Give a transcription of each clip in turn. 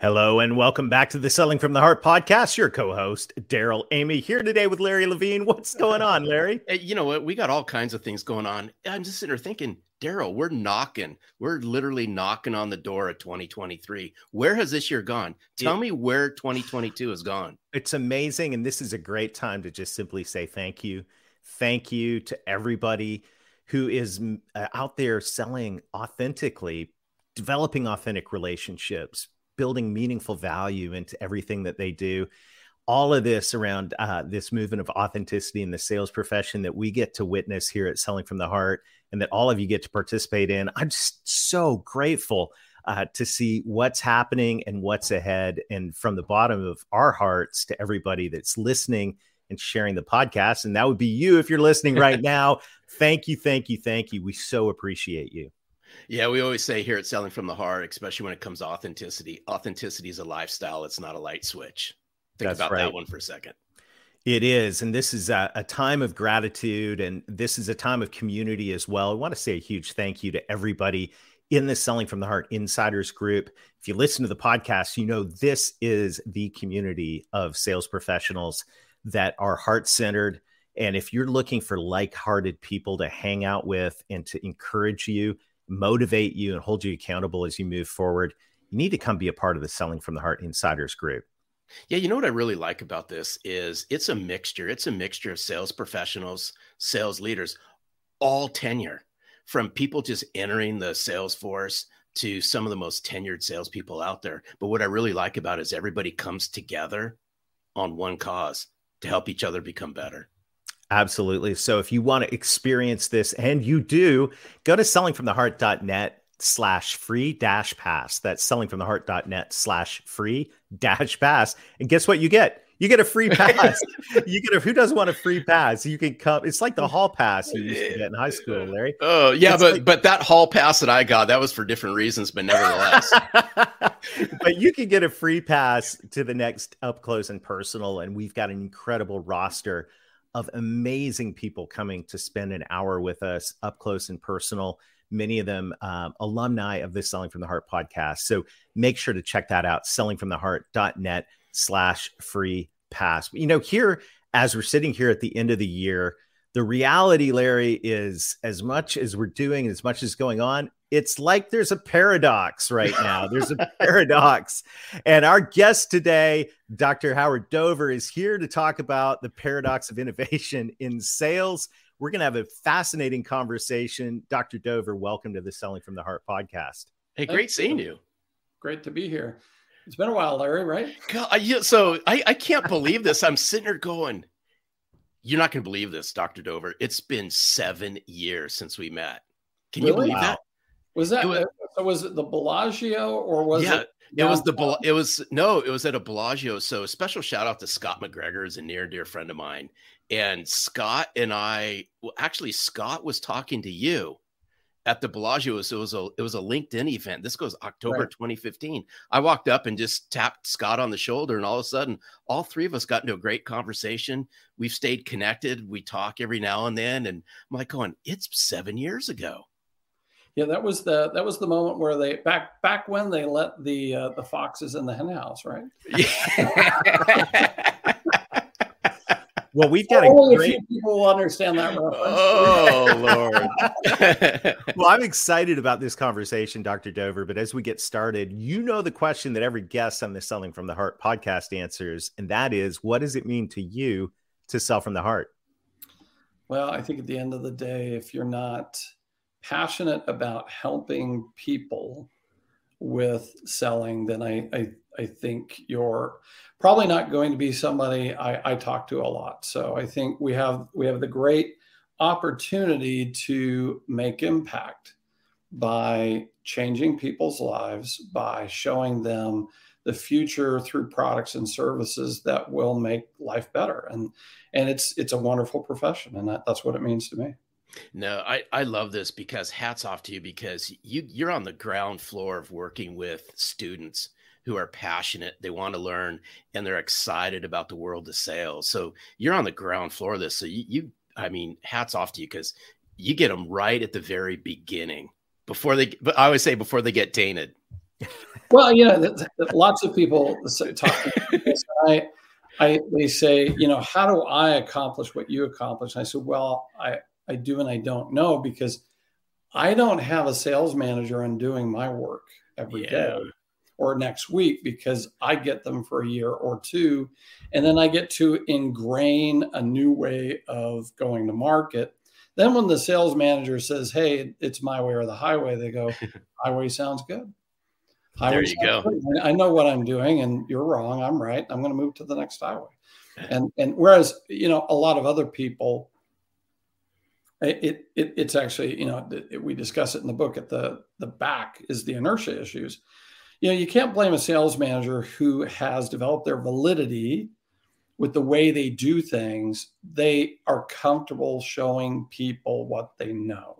Hello and welcome back to the Selling from the Heart podcast. Your co-host Darrell Amy here today with Larry Levine. What's going on, Larry? You know what? We got all kinds of things going on. I'm just sitting there thinking, Darrell, we're knocking. We're literally knocking on the door of 2023. Where has this year gone? Tell me where 2022 has gone. It's amazing, and this is a great time to just simply say thank you, thank you to everybody who is uh, out there selling authentically, developing authentic relationships building meaningful value into everything that they do. All of this around uh, this movement of authenticity in the sales profession that we get to witness here at Selling from the Heart and that all of you get to participate in. I'm just so grateful uh, to see what's happening and what's ahead. And from the bottom of our hearts to everybody that's listening and sharing the podcast. And that would be you if you're listening right now. Thank you, thank you, thank you. We so appreciate you. Yeah, we always say here at Selling from the Heart, especially when it comes to authenticity, authenticity is a lifestyle. It's not a light switch. Think That's about right. that one for a second. It is. And this is a, a, time of gratitude and this is a time of community as well. I want to say a huge thank you to everybody in the Selling from the Heart Insiders group. If you listen to the podcast, you know this is the community of sales professionals that are heart centered. And if you're looking for like hearted people to hang out with and to encourage you, motivate you and hold you accountable as you move forward, you need to come be a part of the Selling from the Heart Insiders group. Yeah, you know what I really like about this is it's a mixture. It's a mixture of sales professionals, sales leaders, all tenure, from people just entering the sales force to some of the most tenured salespeople out there. But what I really like about it is everybody comes together on one cause to help each other become better. Absolutely. So if you want to experience this, and you do, go to sellingfromtheheart.net slash free dash pass. That's sellingfromtheheart.net slash free dash pass. And guess what you get? You get a free pass. you get a who doesn't want a free pass? You can come. It's like the hall pass you used to get in high school, Larry. Oh yeah, It's but like- but that hall pass that I got that was for different reasons, but nevertheless. but you can get a free pass to the next up close and personal. And we've got an incredible roster of amazing people coming to spend an hour with us up close and personal. Many of them um, alumni of the Selling from the Heart podcast. So make sure to check that out, sellingfromtheheart.net slash free pass. You know, here, as we're sitting here at the end of the year, the reality, Larry, is as much as we're doing, as much as going on, it's like there's a paradox right now. There's a paradox. And our guest today, Dr. Howard Dover, is here to talk about the paradox of innovation in sales. We're going to have a fascinating conversation. Dr. Dover, welcome to the Selling from the Heart podcast. hey, great seeing you. Great to be here. It's been a while, Larry, right? God, I, yeah, so I, I can't believe this. I'm sitting here going, you're not going to believe this, Dr. Dover. It's been seven years since we met. Can you believe Wow. that? Was that It was- so? Was it the Bellagio or was yeah, it? it was the downtown? It was no, it was at a Bellagio. So a special shout out to Scott McGregor, is a near and dear friend of mine. And Scott and I, well, actually, Scott was talking to you at the Bellagio. It was, it was a it was a LinkedIn event. This goes October Right. 2015. I walked up and just tapped Scott on the shoulder, and all of a sudden, all three of us got into a great conversation. We've stayed connected. We talk every now and then, and I'm like, going, it's seven years ago. Yeah, that was the that was the moment where they back back when they let the uh, the foxes in the hen house, right? Well, we've got a Only a great few people will understand that reference. oh Lord. well, I'm excited about this conversation, Dr. Dover. But as we get started, you know the question that every guest on the Selling from the Heart podcast answers, and that is what does it mean to you to sell from the heart? Well, I think at the end of the day, if you're not passionate about helping people with selling, then I, I, I think you're probably not going to be somebody I, I talk to a lot. So I think we have we have the great opportunity to make impact by changing people's lives, by showing them the future through products and services that will make life better. And and it's it's a wonderful profession, and that, that's what it means to me. No, I, I love this because hats off to you because you you're on the ground floor of working with students who are passionate, they want to learn, and they're excited about the world of sales. So you're on the ground floor of this. So you, you I mean, hats off to you because you get them right at the very beginning before they. But I always say before they get tainted. Well, you know, lots of people talk. I, I, they say, you know, how do I accomplish what you accomplish? And I said, well, I, I do and I don't know because I don't have a sales manager and doing my work every yeah. day or next week because I get them for a year or two. And then I get to ingrain a new way of going to market. Then when the sales manager says, Hey, it's my way or the highway, they go, Highway sounds good. Highway there you go. Good. I know what I'm doing and you're wrong. I'm right. I'm going to move to the next highway. And and whereas, you know, a lot of other people it, it it's actually you know it, we discuss it in the book at the the back is the inertia issues you know you can't blame a sales manager who has developed their validity with the way they do things. They are comfortable showing people what they know.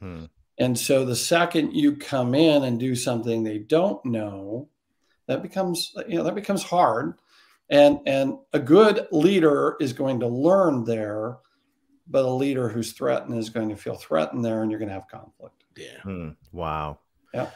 Hmm. and so the second you come in and do something they don't know that becomes you know that becomes hard. And and a good leader is going to learn there but a leader who's threatened is going to feel threatened there and you're going to have conflict. Yeah. Hmm. wow. Yeah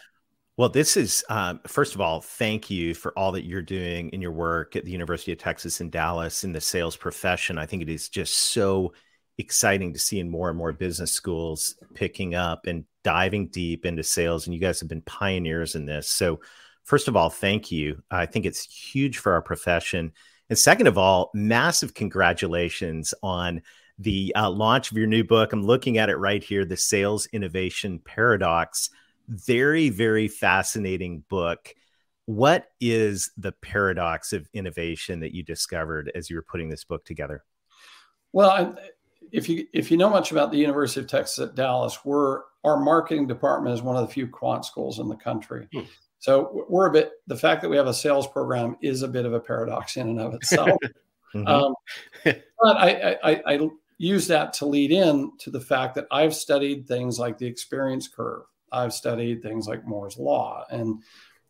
well, this is, um, first of all, thank you for all that you're doing in your work at the University of Texas in Dallas in the sales profession. I think it is just so exciting to see in more and more business schools picking up and diving deep into sales. And you guys have been pioneers in this. So, first of all, thank you. I think it's huge for our profession. And second of all, massive congratulations on the uh, launch of your new book. I'm looking at it right here The Sales Innovation Paradox very, very fascinating book. What is the paradox of innovation that you discovered as you were putting this book together? Well, if you if you know much about the University of Texas at Dallas, we're our marketing department is one of the few quant schools in the country. Hmm. So we're a bit the fact that we have a sales program is a bit of a paradox in and of itself. mm-hmm. um, but I, I, I use that to lead in to the fact that I've studied things like the experience curve I've studied things like Moore's law and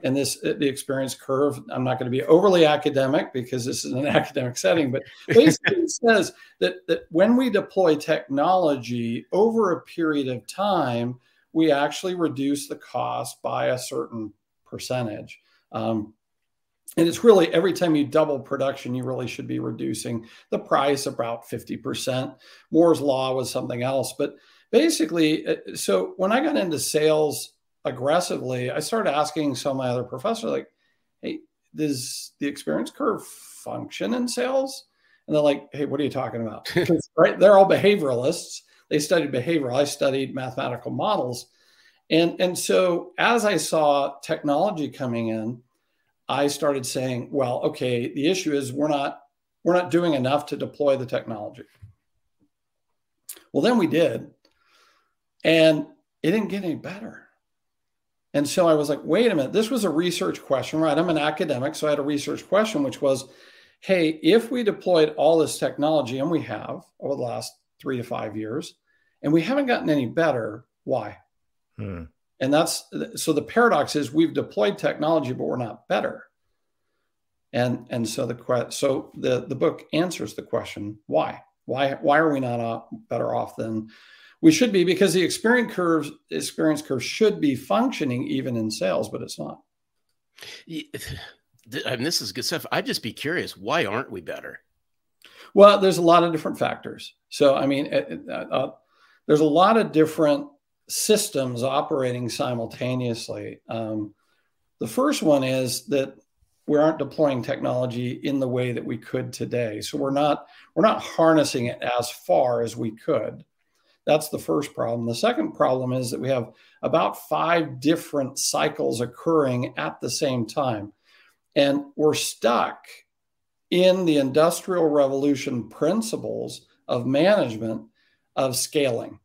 and this the experience curve. I'm not going to be overly academic because this is an academic setting, but basically it says that that when we deploy technology over a period of time, we actually reduce the cost by a certain percentage. Um, and it's really every time you double production, you really should be reducing the price about 50%. Moore's law was something else, but basically, uh, so when I got into sales aggressively, I started asking some of my other professors, like, hey, does the experience curve function in sales? And they're like, hey, what are you talking about? right? They're all behavioralists. They studied behavioral. I studied mathematical models. And, and so as I saw technology coming in, I started saying, well, okay, the issue is we're not we're not doing enough to deploy the technology. Well, then we did. And it didn't get any better. And so I was like, wait a minute, this was a research question, right? I'm an academic, so I had a research question, which was, hey, if we deployed all this technology, and we have over the last three to five years, and we haven't gotten any better, why? Hmm. And that's so the paradox is we've deployed technology, but we're not better. And and so the so the the book answers the question why why why are we not better off than we should be because the experience curve experience curve should be functioning even in sales, but it's not. I mean, this is good stuff. I'd just be curious, why aren't we better? Well, there's a lot of different factors. So, I mean, uh, uh, there's a lot of different systems operating simultaneously. Um, the first one is that we aren't deploying technology in the way that we could today. So we're not we're not harnessing it as far as we could. That's the first problem. The second problem is that we have about five different cycles occurring at the same time. And we're stuck in the industrial revolution principles of management of scaling.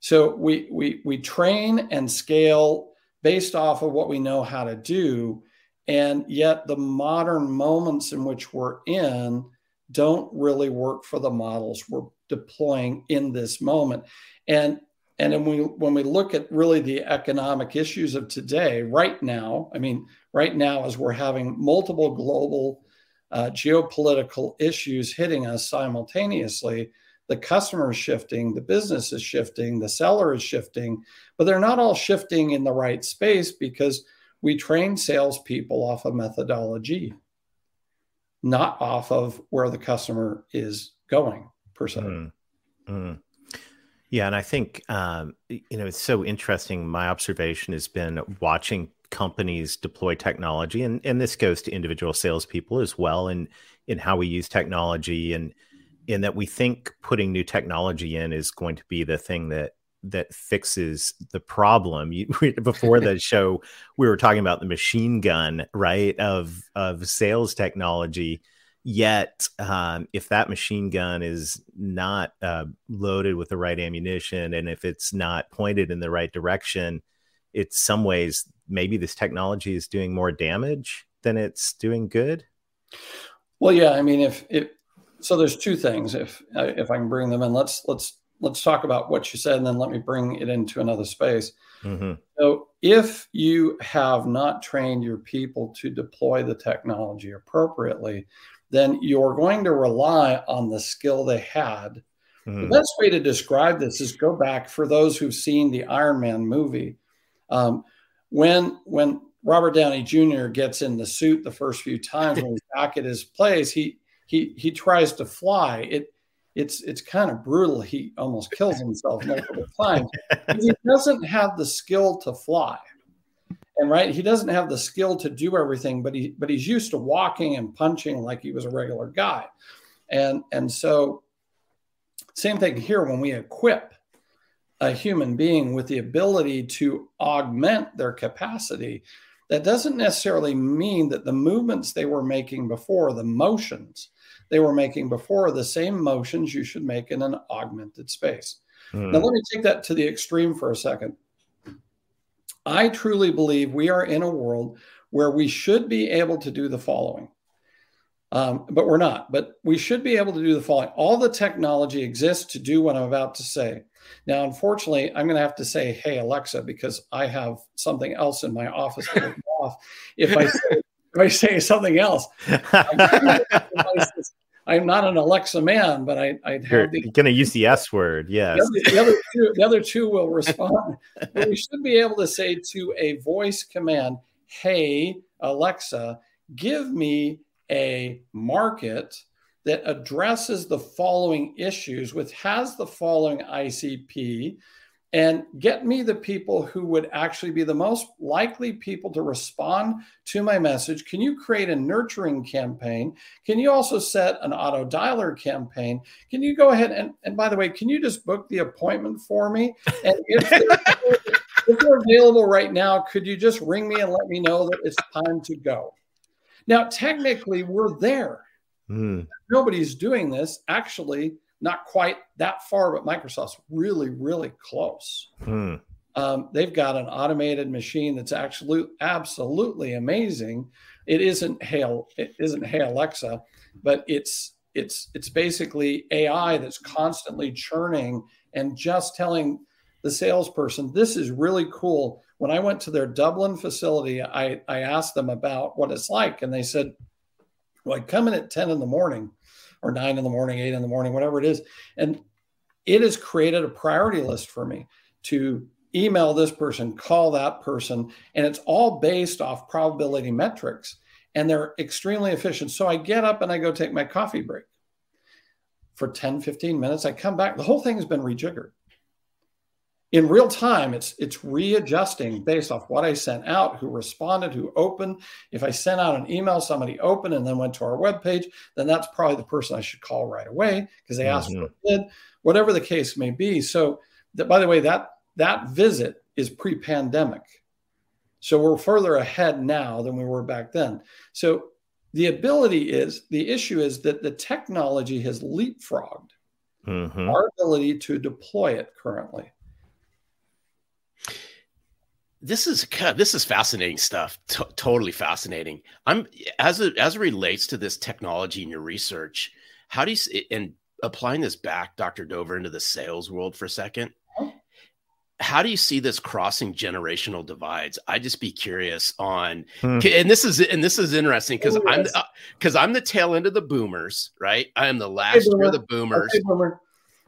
So we we we train and scale based off of what we know how to do and yet the modern moments in which we're in don't really work for the models we're deploying in this moment. And and then we when we look at really the economic issues of today, right now, I mean, right now, as we're having multiple global uh, geopolitical issues hitting us simultaneously, the customer is shifting, the business is shifting, the seller is shifting, but they're not all shifting in the right space because we train salespeople off of methodology, not off of where the customer is going per se. Mm, mm. Yeah, and I think um, you know it's so interesting. My observation has been watching companies deploy technology, and and this goes to individual salespeople as well, and in how we use technology, and in that we think putting new technology in is going to be the thing that that fixes the problem. Before the show, we were talking about the machine gun, right? Of of sales technology Yet, um, if that machine gun is not uh, loaded with the right ammunition and if it's not pointed in the right direction, it's some ways maybe this technology is doing more damage than it's doing good. Well, yeah, I mean, if if so, there's two things. If uh, if I can bring them in, let's let's let's talk about what you said, and then let me bring it into another space. Mm-hmm. So, if you have not trained your people to deploy the technology appropriately, then you're going to rely on the skill they had. Mm. The hmm. best way to describe this is go back for those who've seen the Iron Man movie. Um, when when Robert Downey Jr. gets in the suit the first few times when he's back at his place, he he he tries to fly. It it's it's kind of brutal. He almost kills himself multiple times. He doesn't have the skill to fly and right he doesn't have the skill to do everything but he but he's used to walking and punching like he was a regular guy. And and so same thing here when we equip a human being with the ability to augment their capacity that doesn't necessarily mean that the movements they were making before the motions they were making before the same motions you should make in an augmented space. Mm. now let me take that to the extreme for a second I truly believe we are in a world where we should be able to do the following. Um, but we're not. But we should be able to do the following. All the technology exists to do what I'm about to say. Now, unfortunately, I'm going to have to say, "Hey Alexa," because I have something else in my office off. If I say, if I say something else, I'm not an Alexa man, but I, I'd have You're the, going to use the S word. Yes. The other, the other, two, the other two will respond. but we should be able to say to a voice command, Hey, Alexa, give me a market that addresses the following issues, which has the following ICP, and get me the people who would actually be the most likely people to respond to my message. Can you create a nurturing campaign? Can you also set an auto dialer campaign? Can you go ahead and, and by the way, can you just book the appointment for me? And if they're, if they're available right now, could you just ring me and let me know that it's time to go? Now, technically, we're there. Mm. Nobody's doing this. Actually, not quite that far, but Microsoft's really, really close. Hmm. Um, they've got an automated machine that's actually absolutely amazing. It isn't Hey, it isn't Hey Alexa, but it's it's it's basically AI that's constantly churning and just telling the salesperson, "This is really cool." When I went to their Dublin facility, I I asked them about what it's like, and they said, "Well, I come in at ten in the morning." Or nine in the morning, eight in the morning, whatever it is. And it has created a priority list for me to email this person, call that person, and it's all based off probability metrics. And they're extremely efficient. So I get up and I go take my coffee break for 10, 15 minutes. I come back, the whole thing has been rejiggered in real time it's it's readjusting based off what i sent out who responded who opened if i sent out an email somebody opened and then went to our web page then that's probably the person i should call right away because they asked mm-hmm. bid whatever the case may be so that by the way that that visit is pre-pandemic So we're further ahead now than we were back then. So the ability is the issue is that the technology has leapfrogged mm-hmm. our ability to deploy it currently. This is this is fascinating stuff. T- totally fascinating. I'm as it as it relates to this technology and your research. How do you and applying this back, Dr. Dover, into the sales world for a second? how do you see this crossing generational divides i just be curious on hmm. and this is and this is interesting because i'm because uh, i'm the tail end of the boomers right i am the last year of the boomers okay, boomer.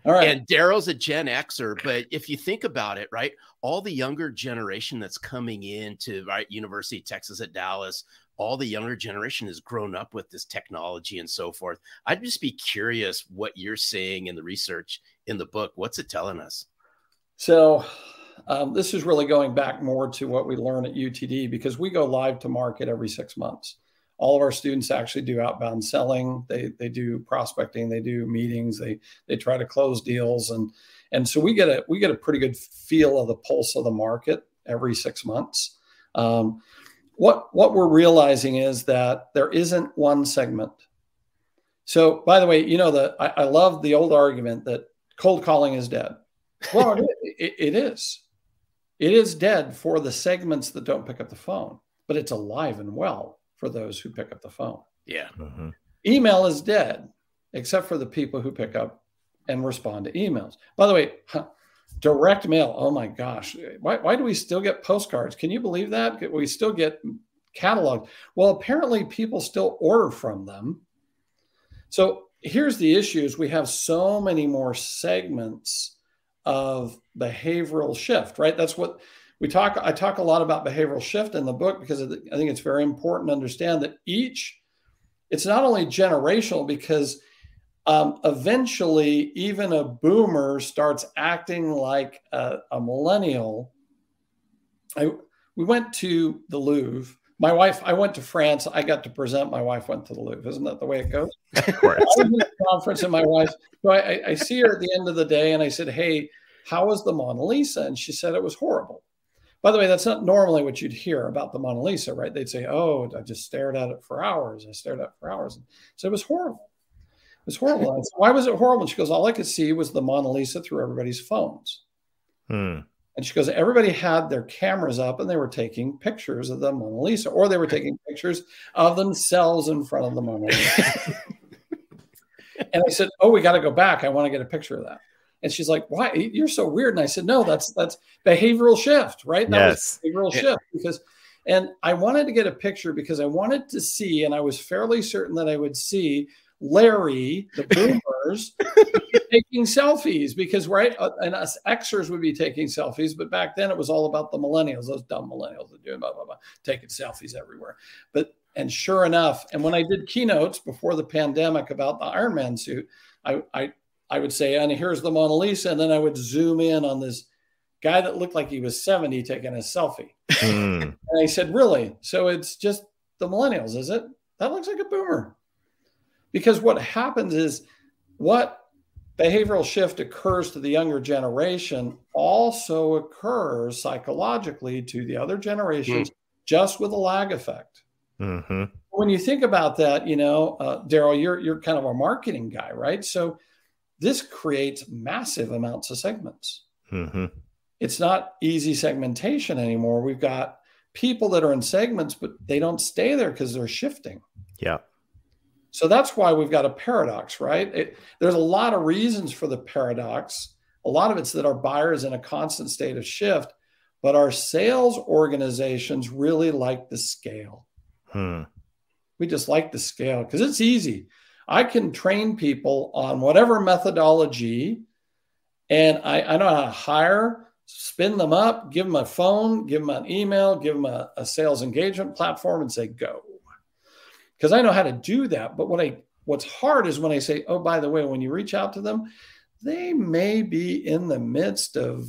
All right. And darrell's a gen xer but if you think about it right all the younger generation that's coming into right university of texas at dallas all the younger generation has grown up with this technology and so forth. I'd just be curious what you're seeing in the research in the book. What's it telling us? So um, this is really going back more to what we learn at UTD because we go live to market every six months. All of our students actually do outbound selling. They they do prospecting. They do meetings. They they try to close deals and and so we get a we get a pretty good feel of the pulse of the market every six months. Um, what what we're realizing is that there isn't one segment. So by the way, you know the I, I love the old argument that cold calling is dead. Well, it, it is. It is dead for the segments that don't pick up the phone, but it's alive and well for those who pick up the phone. Yeah. Mm-hmm. Email is dead, except for the people who pick up and respond to emails. By the way, huh, direct mail. Oh my gosh. Why, why do we still get postcards? Can you believe that? We still get catalog. Well, apparently people still order from them. So here's the issue is We have so many more segments of behavioral shift, right? That's what we talk. I talk a lot about behavioral shift in the book because I think it's very important to understand that each, it's not only generational because um, eventually even a boomer starts acting like a, a millennial. I, we went to the Louvre. My wife, I went to France. I got to present. My wife went to the Louvre. Isn't that the way it goes? Of course. I was at a conference, and my wife. So I, I see her at the end of the day, and I said, "Hey, how was the Mona Lisa? And she said it was horrible. By the way, that's not normally what you'd hear about the Mona Lisa, right? They'd say, Oh, I just stared at it for hours. I stared at it for hours. So it was horrible. It was horrible. Said, Why was it horrible? And she goes, All I could see was the Mona Lisa through everybody's phones. Hmm. And she goes, Everybody had their cameras up and they were taking pictures of the Mona Lisa, or they were taking pictures of themselves in front of the Mona Lisa. and I said, Oh, we got to go back. I want to get a picture of that. And she's like, "Why? You're so weird." And I said, "No, that's that's behavioral shift, right? That yes. behavioral yeah. shift because." And I wanted to get a picture because I wanted to see, and I was fairly certain that I would see Larry, the boomers, taking selfies because right, uh, and us Xers would be taking selfies, but back then it was all about the millennials, those dumb millennials that doing blah blah blah, taking selfies everywhere. But and sure enough, and when I did keynotes before the pandemic about the Iron Man suit, I, I I would say, and here's the Mona Lisa. And then I would zoom in on this guy that looked like he was 70 taking a selfie. Mm. and I said, Really? So it's just the millennials, is it? That looks like a boomer. Because what happens is what behavioral shift occurs to the younger generation also occurs psychologically to the other generations, mm. just with a lag effect. Mm-hmm. When you think about that, you know, uh, Darrell, you're you're kind of a marketing guy, right? So this creates massive amounts of segments. Mm-hmm. It's not easy segmentation anymore. We've got people that are in segments, but they don't stay there because they're shifting. Yeah. So that's why we've got a paradox, right? It, there's a lot of reasons for the paradox. A lot of it's that our buyer is in a constant state of shift, but our sales organizations really like the scale. Hmm. We just like the scale because it's easy. I can train people on whatever methodology, and I, I know how to hire, spin them up, give them a phone, give them an email, give them a, a sales engagement platform, and say go. Because I know how to do that. But what I what's hard is when I say, oh, by the way, when you reach out to them, they may be in the midst of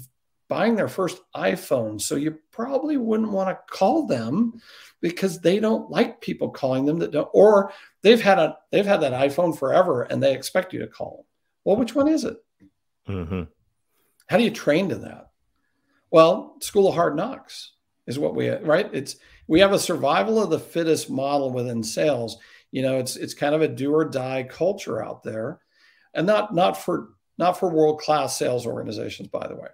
buying their first iPhone. So you probably wouldn't want to call them because they don't like people calling them that don't, or they've had a they've had that iPhone forever and they expect you to call them. Well, which one is it? Mm-hmm. How do you train to that? Well, School of Hard Knocks. is what we right. It's we have a survival of the fittest model within sales. You know, it's it's kind of a do or die culture out there, and not not for not for world class sales organizations, by the way,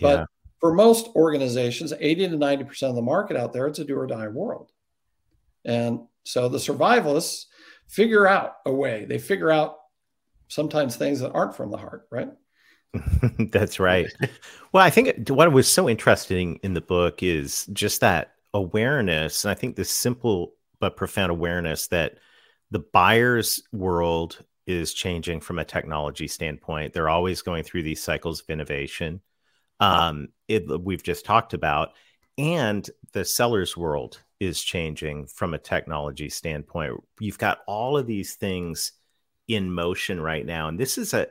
but yeah. For most organizations, eighty to ninety percent of the market out there, it's a do or die world, and so the survivalists figure out a way. They figure out sometimes things that aren't from the heart, right? That's right. well, I think what was so interesting in the book is just that awareness. And I think this simple but profound awareness that the buyer's world is changing from a technology standpoint. They're always going through these cycles of innovation. Um, it, we've just talked about, and the seller's world is changing from a technology standpoint. You've got all of these things in motion right now, and this is a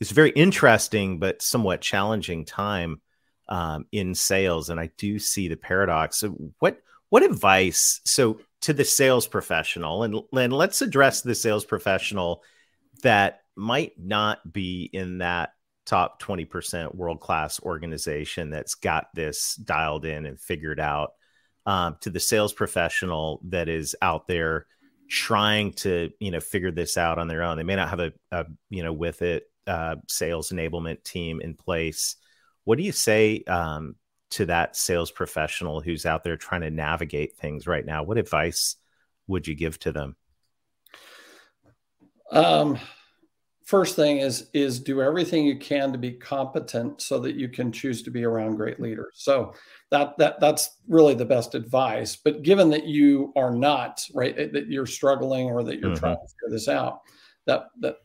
it's a very interesting but somewhat challenging time um, in sales. And I do see the paradox. So what what advice? So to the sales professional, and, and let's address the sales professional that might not be in that top 20% world class organization that's got this dialed in and figured out um, to the sales professional that is out there trying to you know figure this out on their own they may not have a, a you know with it uh, sales enablement team in place. What do you say um, to that sales professional who's out there trying to navigate things right now? What advice would you give to them? Um, first thing is is do everything you can to be competent so that you can choose to be around great leaders. So that that that's really the best advice. But given that you are not right, that you're struggling or that you're mm-hmm. trying to figure this out, that that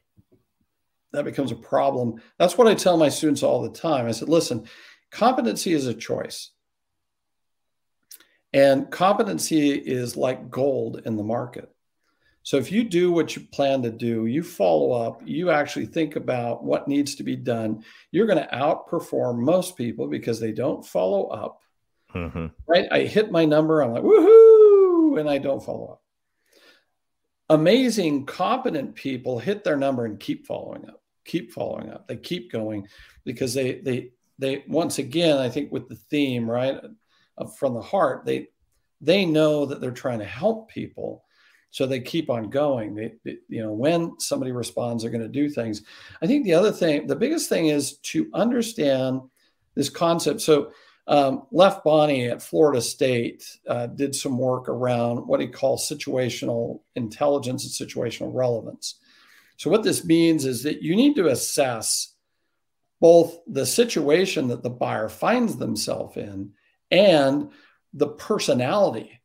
that becomes a problem. That's what I tell my students all the time. I said, listen, competency is a choice. And competency is like gold in the market. So if you do what you plan to do, you follow up, you actually think about what needs to be done, you're going to outperform most people because they don't follow up. Mm-hmm. Right? I hit my number, I'm like, woohoo, and I don't follow up amazing, competent people hit their number and keep following up, keep following up. They keep going because they they they once again, I think with the theme right from the heart, they they know that they're trying to help people, so they keep on going. They, they you know when somebody responds, they're going to do things. I think the other thing, the biggest thing is to understand this concept. So um, Leff Bonney at Florida State uh, did some work around what he calls situational intelligence and situational relevance. So, what this means is that you need to assess both the situation that the buyer finds themselves in and the personality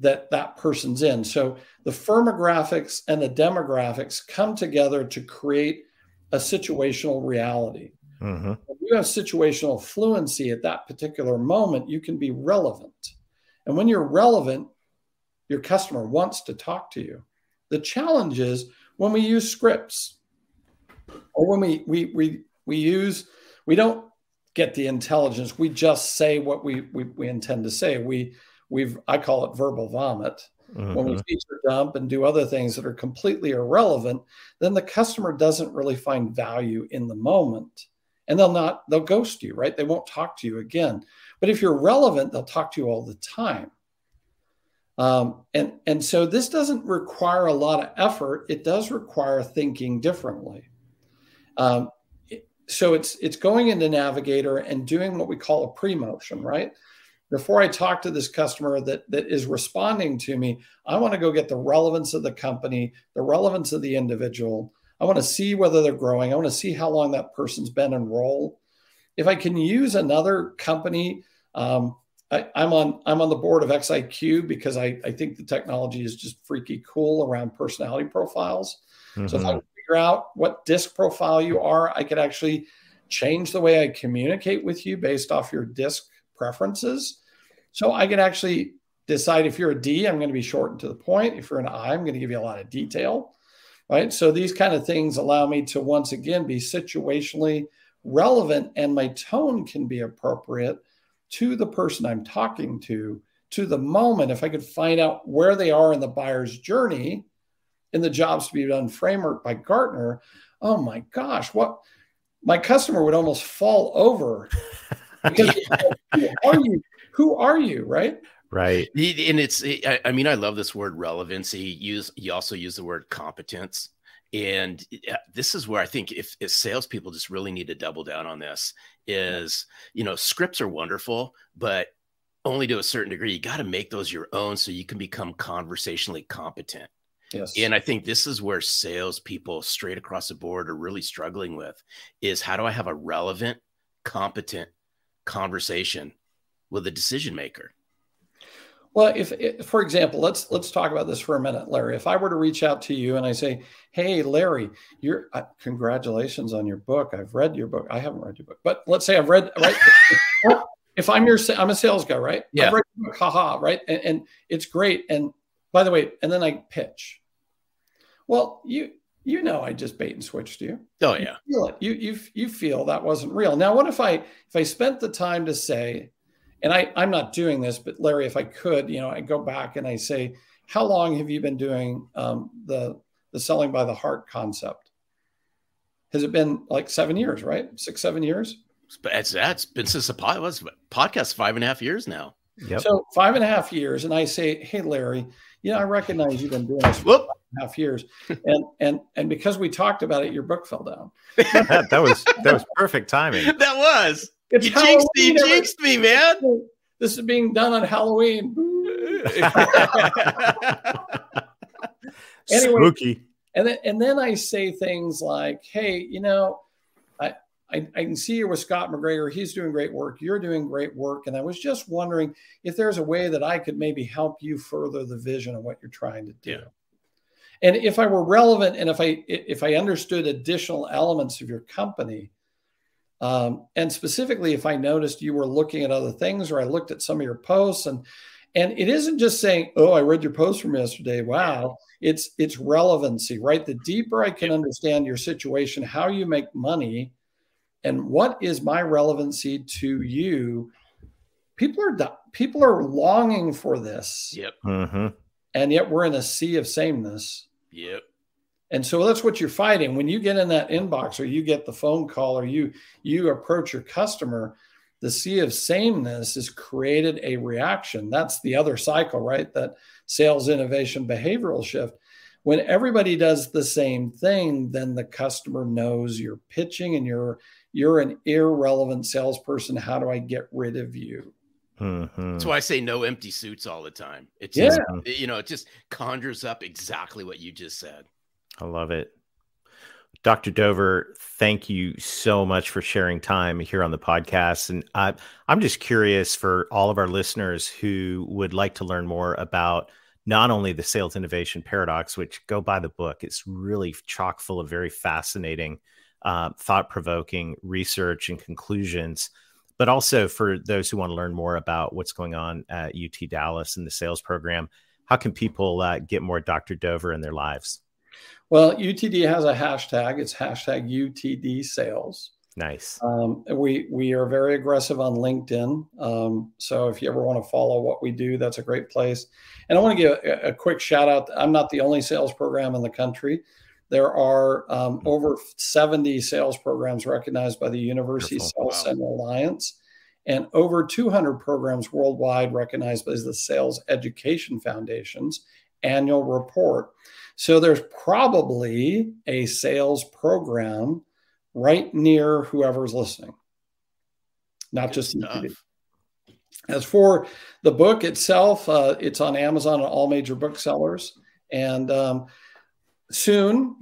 that that person's in. So, the firmographics and the demographics come together to create a situational reality. Mm-hmm. If you have situational fluency at that particular moment, you can be relevant. And when you're relevant, your customer wants to talk to you. The challenge is when we use scripts or when we we we we use we don't get the intelligence. We just say what we we, we intend to say. We we've I call it verbal vomit. Mm-hmm. When we mm-hmm. feature dump and do other things that are completely irrelevant, then the customer doesn't really find value in the moment and they'll not they'll ghost you right they won't talk to you again but if you're relevant they'll talk to you all the time um, and and so this doesn't require a lot of effort it does require thinking differently um, so it's it's going into navigator and doing what we call a pre-motion right before i talk to this customer that that is responding to me i want to go get the relevance of the company the relevance of the individual I want to see whether they're growing. I want to see how long that person's been enrolled. If I can use another company, um, I, am on I'm on the board of XIQ because I, I think the technology is just freaky cool around personality profiles. Mm-hmm. So if I mm-hmm. figure out what disc profile you are, I could actually change the way I communicate with you based off your disc preferences. So I could actually decide if you're a D, I'm going to be short and to the point. If you're an I, I'm going to give you a lot of detail right? So these kind of things allow me to once again be situationally relevant and my tone can be appropriate to the person I'm talking to, to the moment. If I could find out where they are in the buyer's journey in the jobs to be done framework by Gartner, oh my gosh, what my customer would almost fall over because yeah. are you who are you, right? Right. And it's, I mean, I love this word relevancy. Use, you also use the word competence. And this is where I think if, if salespeople just really need to double down on this is, you know, scripts are wonderful, but only to a certain degree. You got to make those your own so you can become conversationally competent. Yes. And I think this is where salespeople straight across the board are really struggling with is how do I have a relevant, competent conversation with a decision maker? Well, if, if, for example, let's let's talk about this for a minute, Larry. If I were to reach out to you and I say, "Hey, Larry, you're uh, congratulations on your book. I've read your book. I haven't read your book, but let's say I've read right." if I'm your, I'm a sales guy, right? Yeah. I've read your book, haha, right? And, and it's great. And by the way, and then I pitch. Well, you you know I just bait and switched you. Oh yeah. You feel it. You you you feel that wasn't real. Now, what if I if I spent the time to say, and I, I'm not doing this, but Larry, if I could, you know, I go back and I say, how long have you been doing um, the the selling by the heart concept? Has it been like seven years, right? Six, seven years? But it's that's been since the pod was podcast five and a half years now. Yep. So five and a half years, and I say, hey, Larry, you know, I recognize you've been doing this for Whoop. Five and a half years, and and and because we talked about it, your book fell down. that, that was that was perfect timing. that was. It's you jinxed me, you jinxed me, man. This is being done on Halloween. Anyway. Spooky. And then and then I say things like, "Hey, you know, I, I I can see you with Scott McGregor. He's doing great work. You're doing great work, and I was just wondering if there's a way that I could maybe help you further the vision of what you're trying to do." Yeah. And if I were relevant, and if I if I understood additional elements of your company, um, and specifically if I noticed you were looking at other things, or I looked at some of your posts, and and it isn't just saying, "Oh, I read your post from yesterday. Wow." It's it's relevancy, right? The deeper I can understand your situation, how you make money, and what is my relevancy to you, people are people are longing for this, Yep. hmm and yet we're in a sea of sameness. Yep. And so that's what you're fighting. When you get in that inbox or you get the phone call or you you approach your customer, the sea of sameness has created a reaction. That's the other cycle, right? That sales innovation behavioral shift. When everybody does the same thing, then the customer knows you're pitching and you're you're an irrelevant salesperson. How do I get rid of you? Hmm That's why I say no empty suits all the time. It Yeah. just, you know, it just conjures up exactly what you just said. I love it. Dr. Dover, thank you so much for sharing time here on the podcast. And I, I'm just curious for all of our listeners who would like to learn more about not only the sales innovation paradox, which go by the book, it's really chock full of very fascinating, uh, thought provoking research and conclusions, but also for those who want to learn more about what's going on at UT Dallas and the sales program. How can people uh, get more Dr. Dover in their lives? Well, UTD has a hashtag. It's hashtag UTD sales. Nice. Um, we we are very aggressive on LinkedIn. Um, so if you ever want to follow what we do, that's a great place. And I want to give a, a quick shout out. I'm not the only sales program in the country. There are um, over 70 sales programs recognized by the University Wonderful. Sales Wow. Center Alliance, and over 200 programs worldwide recognized by the Sales Education Foundation's annual report. So there's probably a sales program right near whoever's listening, not Good just. UTD. As for the book itself, uh, it's on Amazon and all major booksellers. And um, soon,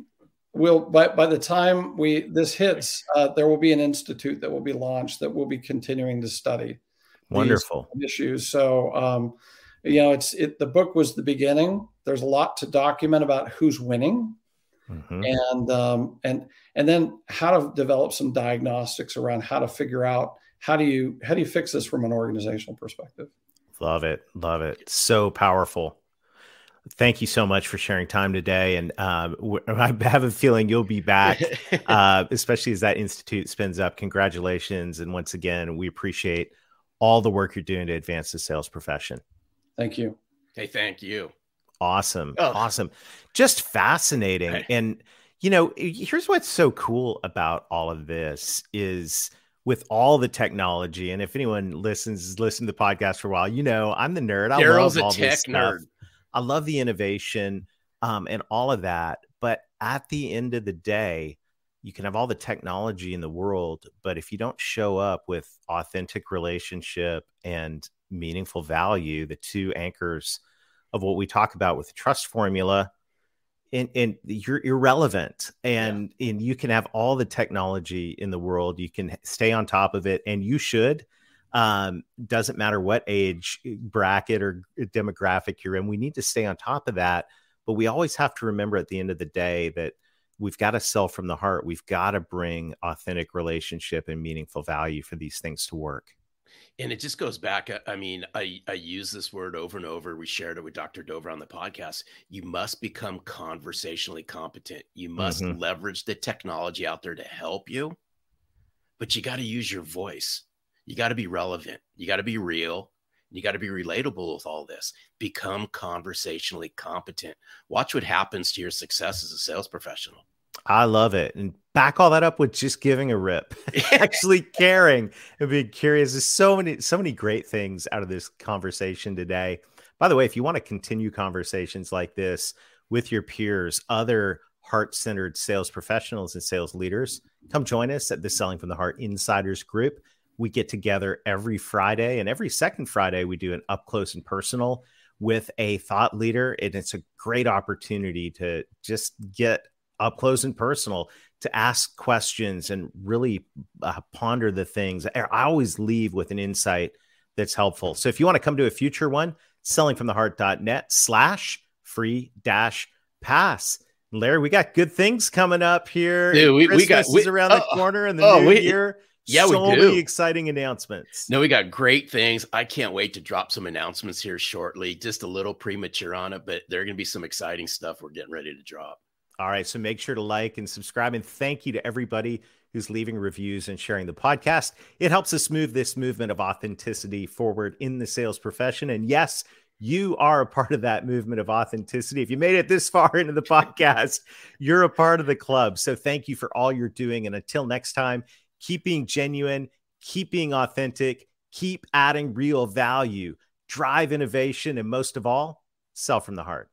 we'll by, by the time we this hits, uh, there will be an institute that will be launched that will be continuing to study Wonderful. issues. So, um, you know, it's it. The book was the beginning. There's a lot to document about who's winning, Mhm. and um, and and then how to develop some diagnostics around how to figure out how do you how do you fix this from an organizational perspective. Love it. Love it. So powerful. Thank you so much for sharing time today. And um, w- I have a feeling you'll be back, uh, especially as that institute spins up. Congratulations. And once again, we appreciate all the work you're doing to advance the sales profession. Thank you. hey, thank you. Awesome. Oh. Awesome. Just fascinating. Hey. And you know, here's what's so cool about all of this is with all the technology. And if anyone listens, listen to the podcast for a while, you know I'm the nerd. I Darrell's love all a tech this stuff. I love the innovation um, and all of that. But at the end of the day, you can have all the technology in the world, but if you don't show up with authentic relationship and meaningful value, the two anchors of what we talk about with the trust formula, and, and you're irrelevant and and you can have all the technology in the world you can stay on top of it and you should um, doesn't matter what age bracket or demographic you're in we need to stay on top of that but we always have to remember at the end of the day that we've got to sell from the heart we've got to bring authentic relationship and meaningful value for these things to work And it just goes back. I- I mean, I, I use this word over and over. We shared it with Dr. Dover on the podcast. You must become conversationally competent. You must Mhm. leverage the technology out there to help you, but you got to use your voice. You got to be relevant. You got to be real. You got to be relatable with all this. Become conversationally competent. Watch what happens to your success as a sales professional. I love it. And back all that up with just giving a rip, actually caring and being curious. There's so many, so many great things out of this conversation today. By the way, if you want to continue conversations like this with your peers, other heart centered sales professionals and sales leaders, come join us at the Selling from the Heart Insiders Group. We get together every Friday, and every second Friday, we do an up close and personal with a thought leader. And it's a great opportunity to just get up close and personal to ask questions and really uh, ponder the things. I always leave with an insight that's helpful. So if you want to come to a future one, sellingfromtheheart.net slash free dash pass. Larry, we got good things coming up here. Dude, we- we got- we- around the oh, corner and the oh, new we- year. Yeah, we so do. many exciting announcements. No, we got great things. I can't wait to drop some announcements here shortly. Just a little premature on it, but there are going to be some exciting stuff we're getting ready to drop. All right. So make sure to like and subscribe. And thank you to everybody who's leaving reviews and sharing the podcast. It helps us move this movement of authenticity forward in the sales profession. And yes, you are a part of that movement of authenticity. If you made it this far into the podcast, you're a part of the club. So thank you for all you're doing. And until next time, keep being genuine, keep being authentic, keep adding real value, drive innovation, and most of all, sell from the heart.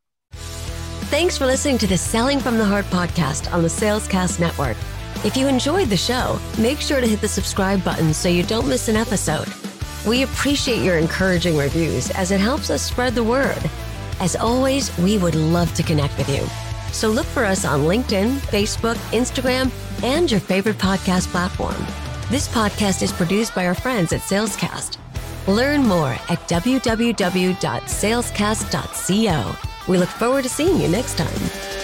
Thanks for listening to the Selling from the Heart podcast on the Salescast Network. If you enjoyed the show, make sure to hit the subscribe button so you don't miss an episode. We appreciate your encouraging reviews as it helps us spread the word. As always, we would love to connect with you. So look for us on LinkedIn, Facebook, Instagram, and your favorite podcast platform. This podcast is produced by our friends at Salescast. Learn more at www.salescast.co. We look forward to seeing you next time.